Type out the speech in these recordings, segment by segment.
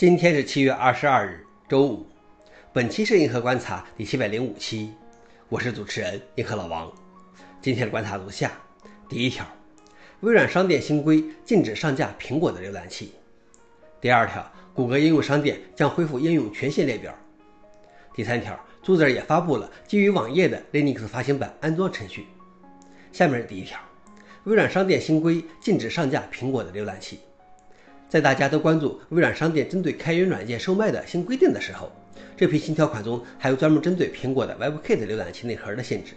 今天是七月二十二日，周五。本期是银河观察第七百零五期，我是主持人银河老王。今天的观察如下：第一条，微软商店新规禁止上架苹果的浏览器；第二条，谷歌应用商店将恢复应用权限列表；第三条，朱子也发布了基于网页的 Linux 发行版安装程序。下面是第一条，微软商店新规禁止上架苹果的浏览器。在大家都关注微软商店针对开源软件售卖的新规定的时候，这批新条款中还有专门针对苹果的 WebKit 浏览器内核的限制。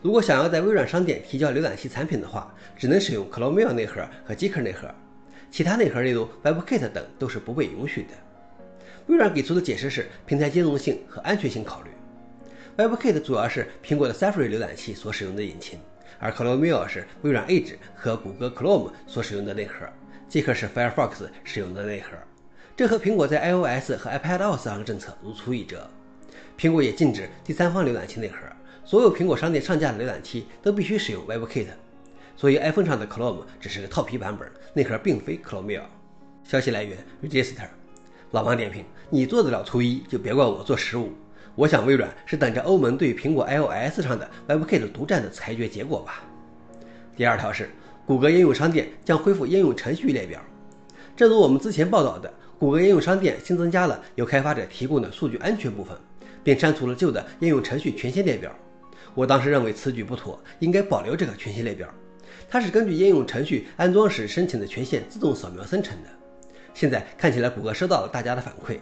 如果想要在微软商店提交浏览器产品的话，只能使用 Chromium 内核和 j k r 内核，其他内核例如 WebKit 等都是不被允许的。微软给出的解释是平台兼容性和安全性考虑。WebKit 主要是苹果的 Safari 浏览器所使用的引擎，而 Chromium 是微软 Edge 和谷歌 Chrome 所使用的内核。即可是 Firefox 使用的内核，这和苹果在 iOS 和 iPadOS 上的政策如出一辙。苹果也禁止第三方浏览器内核，所有苹果商店上架的浏览器都必须使用 WebKit。所以 iPhone 上的 Chrome 只是个套皮版本，内核并非 Chromium。消息来源：Register。老王点评：你做得了初一，就别怪我做十五。我想微软是等着欧盟对苹果 iOS 上的 WebKit 独占的裁决结果吧。第二条是。谷歌应用商店将恢复应用程序列表。正如我们之前报道的，谷歌应用商店新增加了由开发者提供的数据安全部分，并删除了旧的应用程序权限列表。我当时认为此举不妥，应该保留这个权限列表。它是根据应用程序安装时申请的权限自动扫描生成的。现在看起来，谷歌收到了大家的反馈。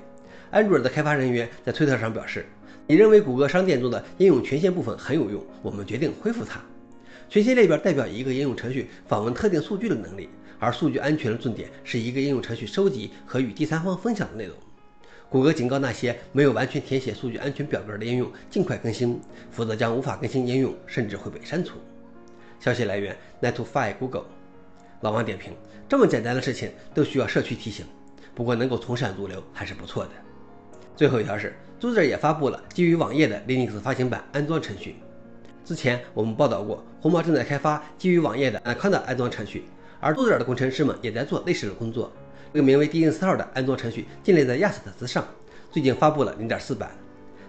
安卓的开发人员在推特上表示：“你认为谷歌商店中的应用权限部分很有用，我们决定恢复它。”权限列表代表一个应用程序访问特定数据的能力，而数据安全的重点是一个应用程序收集和与第三方分享的内容。谷歌警告那些没有完全填写数据安全表格的应用尽快更新，否则将无法更新应用，甚至会被删除。消息来源：Net2Fi Google。老王点评：这么简单的事情都需要社区提醒，不过能够从善如流还是不错的。最后一条是，，Zuzer 也发布了基于网页的 Linux 发行版安装程序。之前我们报道过，红帽正在开发基于网页的 Anaconda 安装程序，而杜尔的工程师们也在做类似的工作。这个名为 Dinstall 的安装程序建立在 Yast 之上，最近发布了0.4版。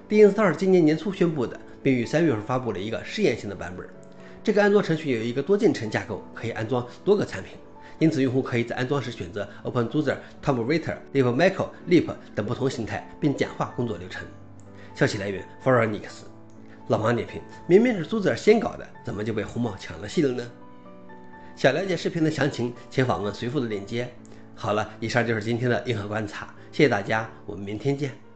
Dinstall 今年年初宣布的，并于三月份发布了一个试验性的版本。这个安装程序有一个多进程架构，可以安装多个产品，因此用户可以在安装时选择 OpenZooser、TomRaider、LibMaco、Lip 等不同形态，并简化工作流程。消息来源 f o r e n i x 老王点评：明明是朱子先搞的，怎么就被红帽抢了戏了呢？想了解视频的详情，请访问随附的链接。好了，以上就是今天的硬核观察，谢谢大家，我们明天见。